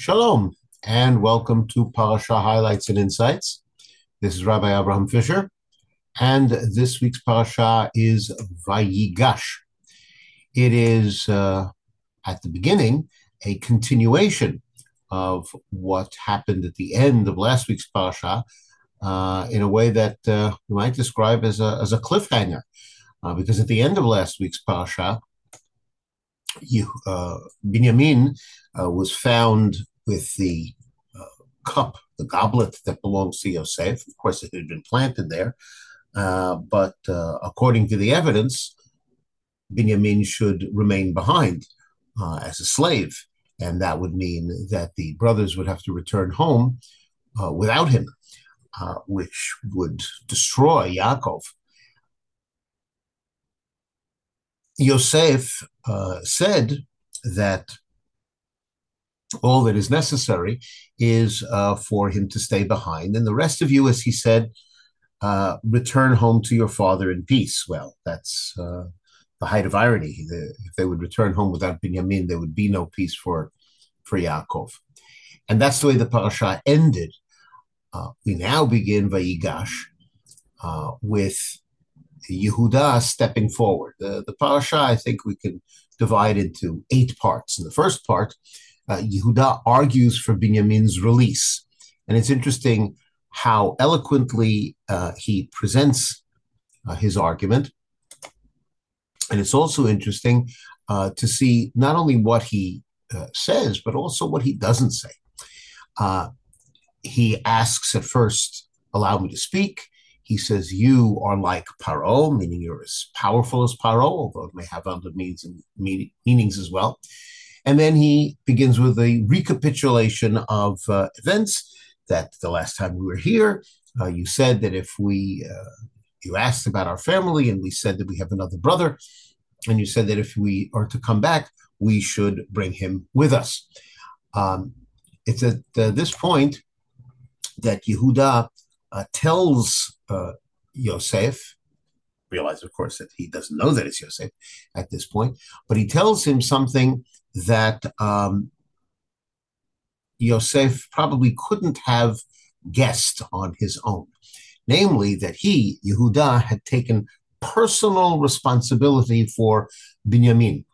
Shalom, and welcome to Parasha Highlights and Insights. This is Rabbi Abraham Fischer, and this week's Parasha is Vayigash. It is, uh, at the beginning, a continuation of what happened at the end of last week's Parasha uh, in a way that uh, we might describe as a, as a cliffhanger. Uh, because at the end of last week's Parasha, Binyamin uh, was found with the uh, cup, the goblet that belongs to Yosef. Of course, it had been planted there. Uh, but uh, according to the evidence, Binyamin should remain behind uh, as a slave. And that would mean that the brothers would have to return home without him, which would destroy Yaakov. Yosef uh, said that all that is necessary is uh, for him to stay behind. And the rest of you, as he said, uh, return home to your father in peace. Well, that's uh, the height of irony. The, if they would return home without Binyamin, there would be no peace for, for Yaakov. And that's the way the parasha ended. Uh, we now begin Vayigash uh, with Yehuda stepping forward. The, the parasha, I think we can divide into eight parts. In the first part, uh, Yehuda argues for Binyamin's release. And it's interesting how eloquently uh, he presents uh, his argument. And it's also interesting uh, to see not only what he uh, says, but also what he doesn't say. Uh, he asks at first, Allow me to speak. He says, You are like Paro, meaning you're as powerful as Paro, although it may have other means and meanings as well. And then he begins with a recapitulation of uh, events that the last time we were here, uh, you said that if we, uh, you asked about our family, and we said that we have another brother, and you said that if we are to come back, we should bring him with us. Um, it's at uh, this point that Yehuda uh, tells uh, Yosef, realize, of course, that he doesn't know that it's Yosef at this point, but he tells him something that um, Yosef probably couldn't have guessed on his own. Namely, that he, Yehuda, had taken personal responsibility for Binyamin.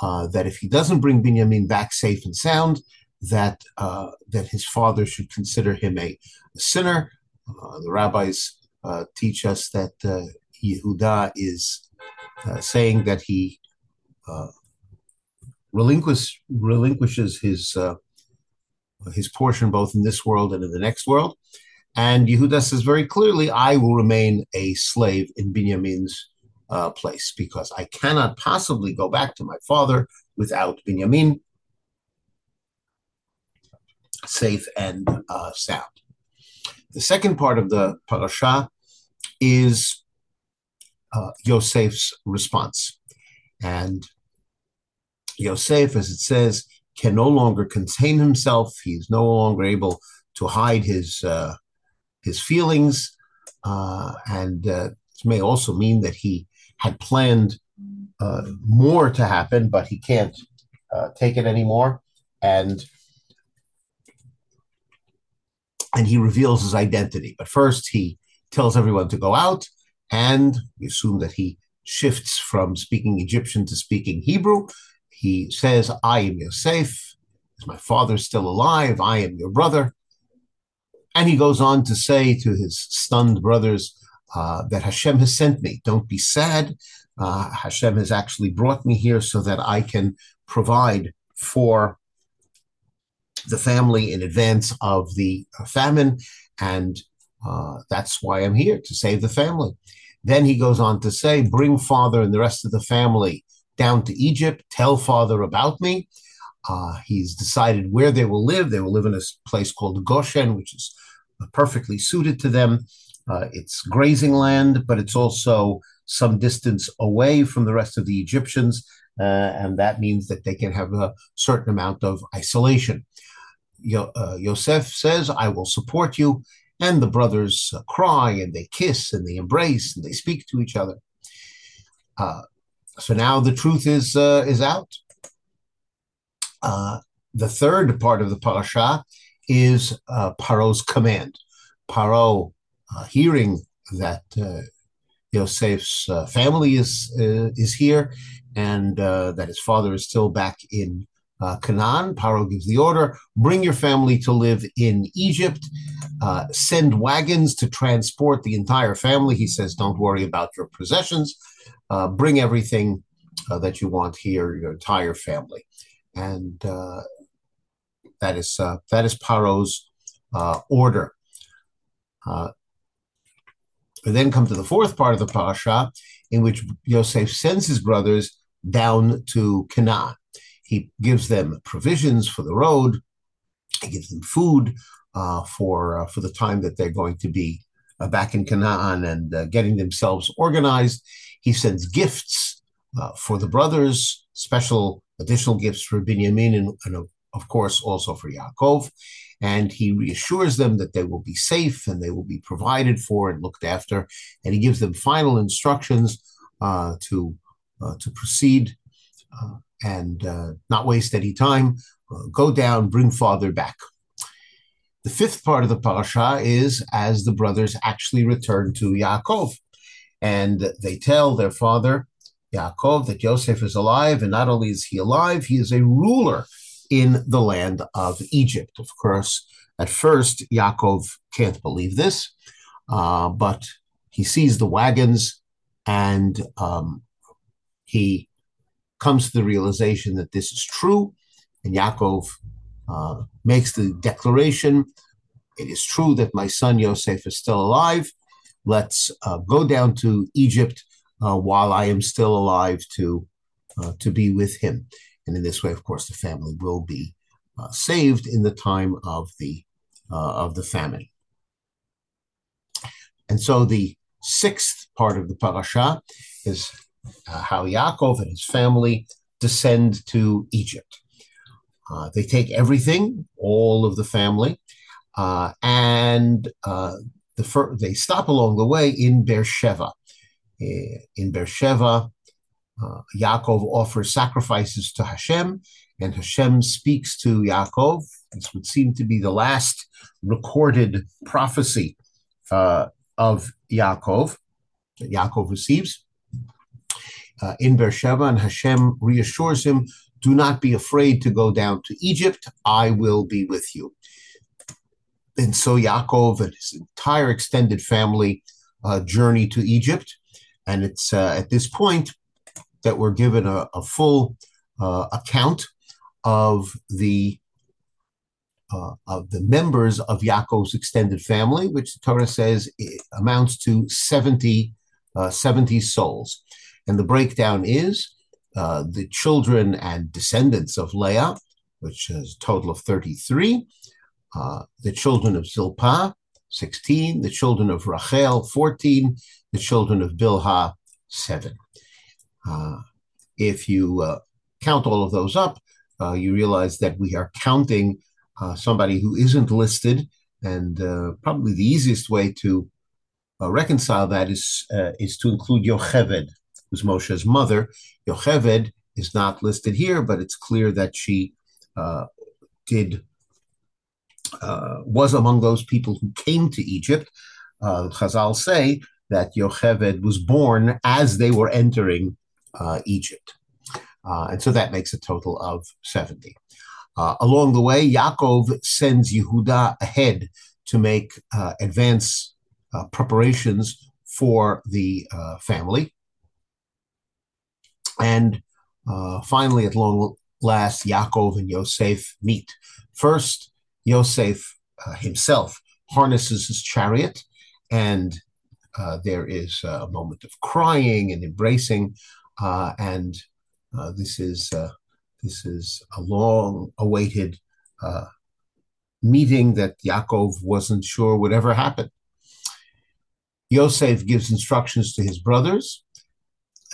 Uh, that if he doesn't bring Binyamin back safe and sound, that uh, that his father should consider him a, a sinner. Uh, the rabbis uh, teach us that uh, Yehuda is uh, saying that he uh, relinquish, relinquishes his uh, his portion both in this world and in the next world. And Yehuda says very clearly, I will remain a slave in Binyamin's place because I cannot possibly go back to my father without Binyamin safe and sound. The second part of the parasha is uh, Yosef's response. And Yosef, as it says, can no longer contain himself. He's no longer able to hide his uh, his feelings, uh, and uh, may also mean that he had planned uh, more to happen, but he can't uh, take it anymore, and and he reveals his identity. But first, he tells everyone to go out, and we assume that he shifts from speaking Egyptian to speaking Hebrew. He says, I am Yosef. Is my father still alive? I am your brother. And he goes on to say to his stunned brothers uh, that Hashem has sent me. Don't be sad. Uh, Hashem has actually brought me here so that I can provide for the family in advance of the famine. And uh, that's why I'm here to save the family. Then he goes on to say, Bring father and the rest of the family down to Egypt, tell father about me. Uh, he's decided where they will live. They will live in a place called Goshen, which is perfectly suited to them. Uh, it's grazing land, but it's also some distance away from the rest of the Egyptians, uh, and that means that they can have a certain amount of isolation. Yo- uh, Yosef says, I will support you. And the brothers uh, cry and they kiss and they embrace and they speak to each other. Uh, so now the truth is uh, is out. Uh, the third part of the parasha is uh, Paro's command. Paro, uh, hearing that Yosef's family is is here and that his father is still back in uh, Canaan, Paro gives the order: bring your family to live in Egypt. Uh, send wagons to transport the entire family. He says, "Don't worry about your possessions. Uh, bring everything uh, that you want here, your entire family." And that is that is Paro's order. Uh, we then come to the fourth part of the parasha, in which Yosef sends his brothers down to Canaan. He gives them provisions for the road. He gives them food uh, for uh, for the time that they're going to be uh, back in Canaan and uh, getting themselves organized. He sends gifts uh, for the brothers, special additional gifts for Binyamin and, and of course also for Yaakov and he reassures them that they will be safe and they will be provided for and looked after. And he gives them final instructions uh, to to proceed uh, and uh, not waste any time. Uh, go down, bring father back. The fifth part of the parasha is as the brothers actually return to Yaakov, and they tell their father Yaakov that Yosef is alive, and not only is he alive, he is a ruler in the land of Egypt. Of course, at first, Yaakov can't believe this, uh, but he sees the wagons and um, he comes to the realization that this is true. And Yaakov uh, makes the declaration it is true that my son Yosef is still alive. Let's uh, go down to Egypt uh, while I am still alive to, uh, to be with him. And in this way, of course, the family will be uh, saved in the time of the uh, of the famine. And so the sixth part of the parasha is uh, how Yaakov and his family descend to Egypt. Uh, they take everything, all of the family, uh, and uh, the fir- they stop along the way in Beersheba. In Beersheba, uh, Yaakov offers sacrifices to Hashem, and Hashem speaks to Yaakov. This would seem to be the last recorded prophecy uh, of Yaakov that Yaakov receives uh, in Beersheba, and Hashem reassures him, "Do not be afraid to go down to Egypt. I will be with you." And so Yaakov and his entire extended family uh, journey to Egypt, and it's uh, at this point that we're given a, a full uh, account of the uh, of the members of Yaakov's extended family, which the Torah says amounts to 70, uh, 70 souls. And the breakdown is uh, the children and descendants of Leah, which is a total of 33, uh, the children of Zilpah, 16, the children of Rachel, 14, the children of Bilhah, 7. Uh, if you uh, count all of those up, uh, you realize that we are counting somebody who isn't listed, and probably the easiest way to reconcile that is is to include Yocheved, who's Moshe's mother. Yocheved is not listed here, but it's clear that she did uh, was among those people who came to Egypt. Uh, Chazal say that Yocheved was born as they were entering uh, Egypt. Uh, and so that makes a total of 70. Uh, along the way, Yaakov sends Yehuda ahead to make uh, advance uh, preparations for the uh, family. And finally, at long last, Yaakov and Yosef meet. First, Yosef himself harnesses his chariot, and there is a moment of crying and embracing uh, and uh, this is uh, this is a long-awaited meeting that Yaakov wasn't sure would ever happen. Yosef gives instructions to his brothers.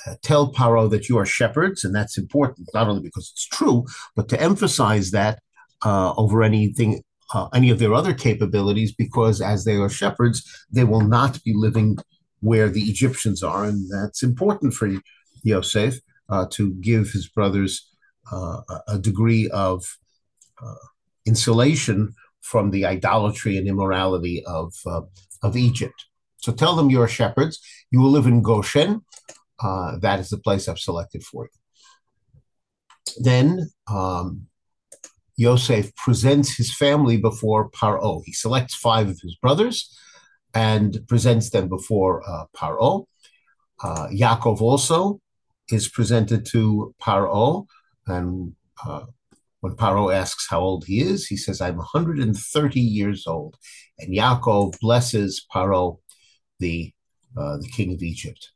Uh, tell Paro that you are shepherds, and that's important not only because it's true, but to emphasize that uh, over anything, uh, any of their other capabilities, because as they are shepherds, they will not be living where the Egyptians are, and that's important for Yosef uh, to give his brothers uh, a degree of uh, insulation from the idolatry and immorality of, of Egypt. So tell them you're shepherds. You will live in Goshen. Uh, that is the place I've selected for you. Then um, Yosef presents his family before Paro. He selects five of his brothers and presents them before uh, Paro. Uh, Yaakov also is presented to Paro, and uh, when Paro asks how old he is, he says, I'm 130 years old. And Yaakov blesses Paro, the, uh, the king of Egypt.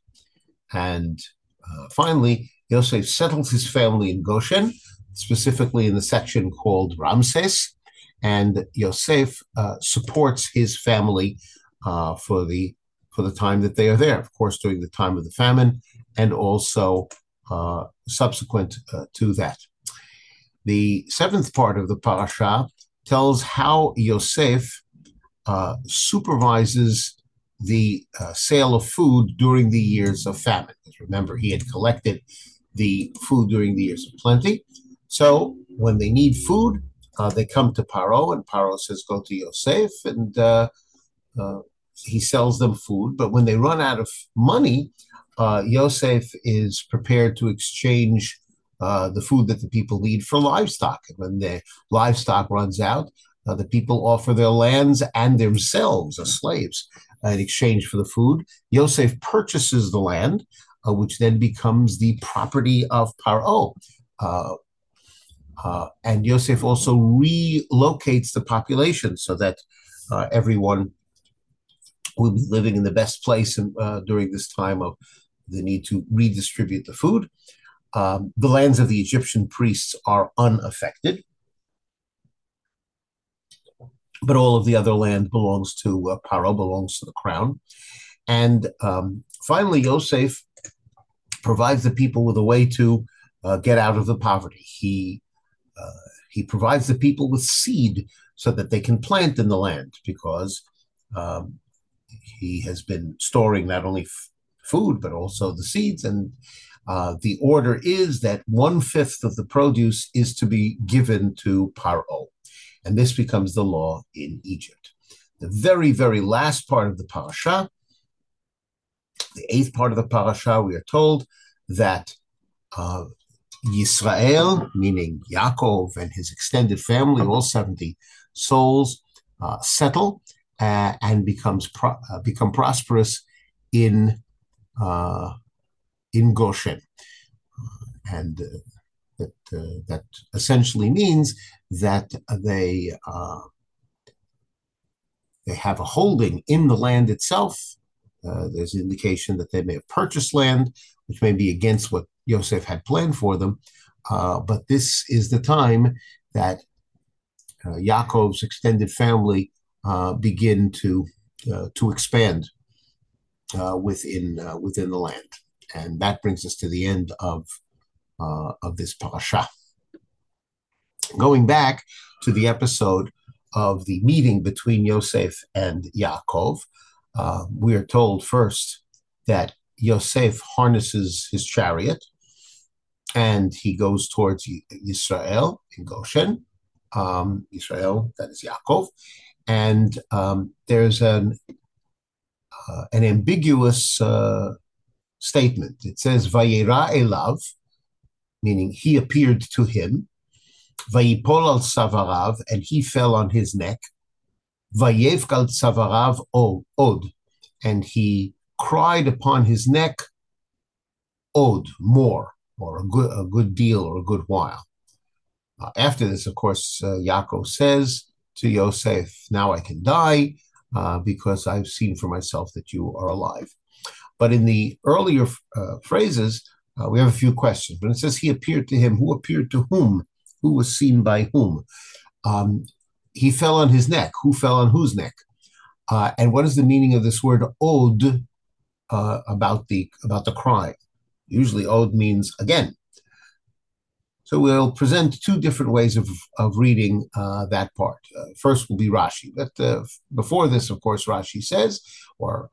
And uh, finally, Yosef settles his family in Goshen, specifically in the section called Ramses. And Yosef uh, supports his family uh, for the for the time that they are there. Of course, during the time of the famine, and also uh, subsequent uh, to that. The seventh part of the parasha tells how Yosef uh, supervises the uh, sale of food during the years of famine. Remember, he had collected the food during the years of plenty. So when they need food, uh, they come to Paro, and Paro says, "Go to Yosef," and uh, uh, he sells them food. But when they run out of money, uh, Yosef is prepared to exchange uh, the food that the people need for livestock. And when the livestock runs out, the people offer their lands and themselves as slaves in exchange for the food. Yosef purchases the land, uh, which then becomes the property of Paro. Uh, uh, and Yosef also relocates the population so that everyone will be living in the best place in, during this time of the need to redistribute the food. Um, the lands of the Egyptian priests are unaffected, but all of the other land belongs to uh, Paro, belongs to the crown. And um, finally, Yosef provides the people with a way to uh, get out of the poverty. He uh, he provides the people with seed so that they can plant in the land because um, he has been storing not only f- food but also the seeds and uh, the order is that one fifth of the produce is to be given to Paro. And this becomes the law in Egypt. The very, very last part of the parasha, the eighth part of the parasha, we are told that uh, Yisrael, meaning Yaakov and his extended family, all 70 souls, uh, settle uh, and becomes pro- uh, become prosperous in uh, in Goshen. and uh, that, uh, that essentially means that they, uh, they have a holding in the land itself. there's indication that they may have purchased land, which may be against what Yosef had planned for them. but this is the time that Yaakov's extended family begin to to expand uh, within uh, within the land. And that brings us to the end of, uh, of this parasha. Going back to the episode of the meeting between Yosef and Yaakov, uh, we are told first that Yosef harnesses his chariot and he goes towards Israel in Goshen. Um, Israel, that is Yaakov. And um, there's an, uh, an ambiguous uh, statement. It says, Vayera elav, meaning he appeared to him. Vayipol al savarav, and he fell on his neck. Vayevkal savarav od, and he cried upon his neck od, more, or a good, a good deal, or a good while. Uh, after this, of course, uh, Yaakov says to Yosef, Now I can die uh, because I've seen for myself that you are alive. But in the earlier uh, phrases, uh, we have a few questions. but it says he appeared to him, who appeared to whom? Who was seen by whom? Um, he fell on his neck. Who fell on whose neck? Uh, and what is the meaning of this word od uh, about the about the cry? Usually, od means again. So we'll present two different ways of, of reading uh, that part. Uh, first will be Rashi, but uh, before this, of course, Rashi says, or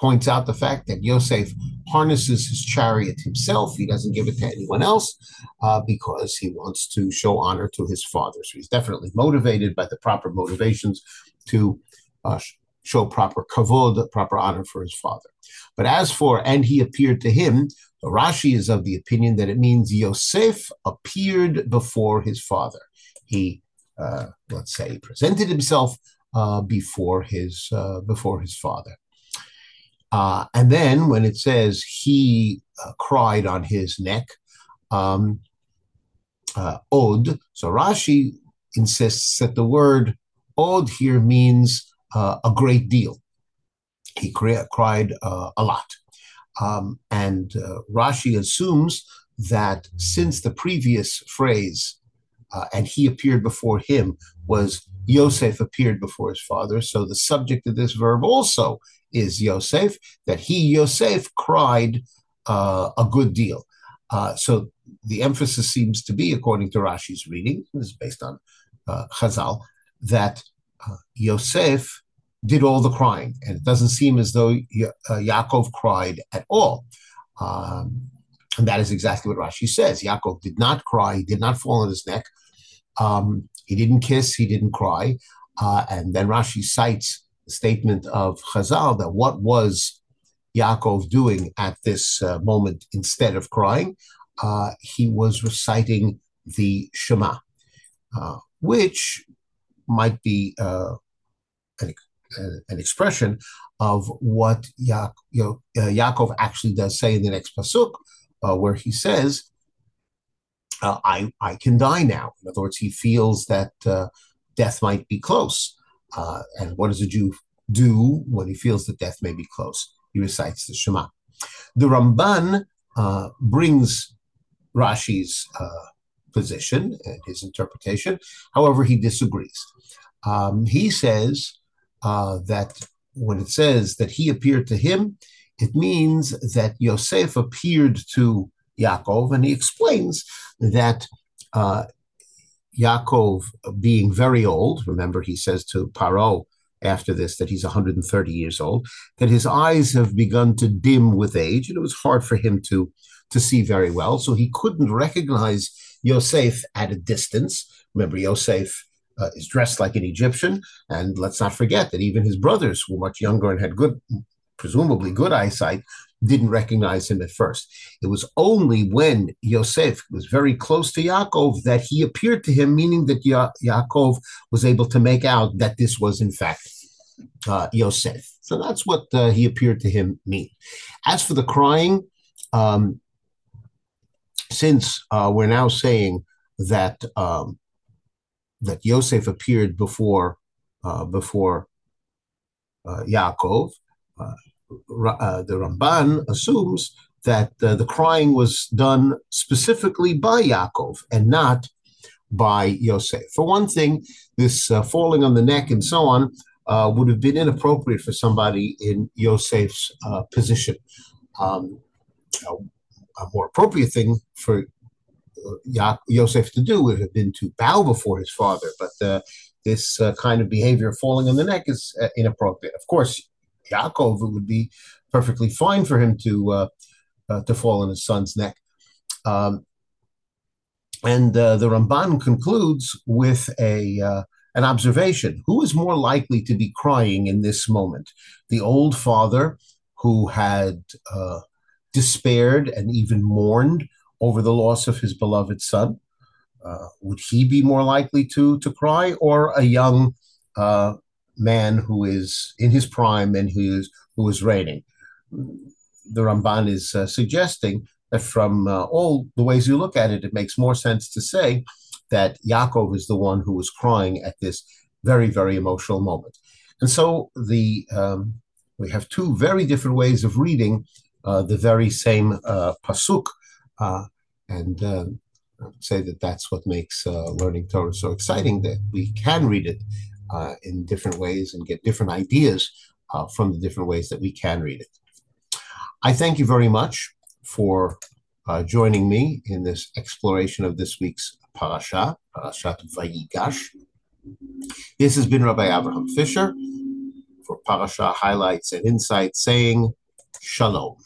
points out the fact that Yosef harnesses his chariot himself. He doesn't give it to anyone else uh, because he wants to show honor to his father. So he's definitely motivated by the proper motivations to uh, show proper kavod, proper honor for his father. But as for, and he appeared to him, Rashi is of the opinion that it means Yosef appeared before his father. He, uh, let's say, presented himself uh, before his uh, before his father. Uh, and then when it says he uh, cried on his neck, um, uh, od, so Rashi insists that the word od here means uh, a great deal. He cri- cried uh, a lot. Um, and Rashi assumes that since the previous phrase, and he appeared before him, was Yosef appeared before his father, so the subject of this verb also is Yosef, that he, Yosef, cried uh, a good deal. Uh, so the emphasis seems to be, according to Rashi's reading, this is based on uh, Chazal, that uh, Yosef did all the crying, and it doesn't seem as though ya- uh, Yaakov cried at all. Um, and that is exactly what Rashi says. Yaakov did not cry, he did not fall on his neck. Um, he didn't kiss, he didn't cry. Uh, and then Rashi cites statement of Chazal that what was Yaakov doing at this uh, moment instead of crying? Uh, he was reciting the Shema, uh, which might be uh, an, an, expression of what ya- uh, Yaakov actually does say in the next pasuk, uh, where he says, "I I can die now." In other words, he feels that death might be close. Uh, and what does a Jew do when he feels that death may be close? He recites the Shema. The Ramban uh, brings Rashi's uh, position and his interpretation. However, he disagrees. Um, he says uh, that when it says that he appeared to him, it means that Yosef appeared to Yaakov, and he explains that uh, Yaakov, being very old, remember he says to Paro after this that he's 130 years old, that his eyes have begun to dim with age, and it was hard for him to, to see very well. So he couldn't recognize Yosef at a distance. Remember, Yosef uh, is dressed like an Egyptian, and let's not forget that even his brothers were much younger and had good, presumably good eyesight, didn't recognize him at first. It was only when Yosef was very close to Yaakov that he appeared to him, meaning that ya- Yaakov was able to make out that this was in fact uh, Yosef. So that's what uh, he appeared to him mean. As for the crying, um, since uh, we're now saying that um, that Yosef appeared before uh, before uh, Yaakov, uh, the Ramban assumes that uh, the crying was done specifically by Yaakov and not by Yosef. For one thing, this uh, falling on the neck and so on uh, would have been inappropriate for somebody in Yosef's uh, position. Um, a more appropriate thing for uh, Yosef to do would have been to bow before his father, but this kind of behavior, falling on the neck, is inappropriate. Of course, Yaakov, it would be perfectly fine for him to uh, uh, to fall on his son's neck. Um, and uh, the Ramban concludes with a uh, an observation: Who is more likely to be crying in this moment? The old father, who had uh, despaired and even mourned over the loss of his beloved son. Uh, would he be more likely to to cry, or a young man who is in his prime and who is who is reigning. The Ramban is uh, suggesting that from uh, all the ways you look at it, it makes more sense to say that Yaakov is the one who was crying at this very very emotional moment. And so the um, we have two very different ways of reading uh, the very same uh, pasuk, uh, and uh, I would say that that's what makes learning Torah so exciting that we can read it uh, in different ways and get different ideas uh, from the different ways that we can read it. I thank you very much for uh, joining me in this exploration of this week's parasha, Parashat Vayigash. This has been Rabbi Abraham Fischer for Parasha highlights and insights, saying Shalom.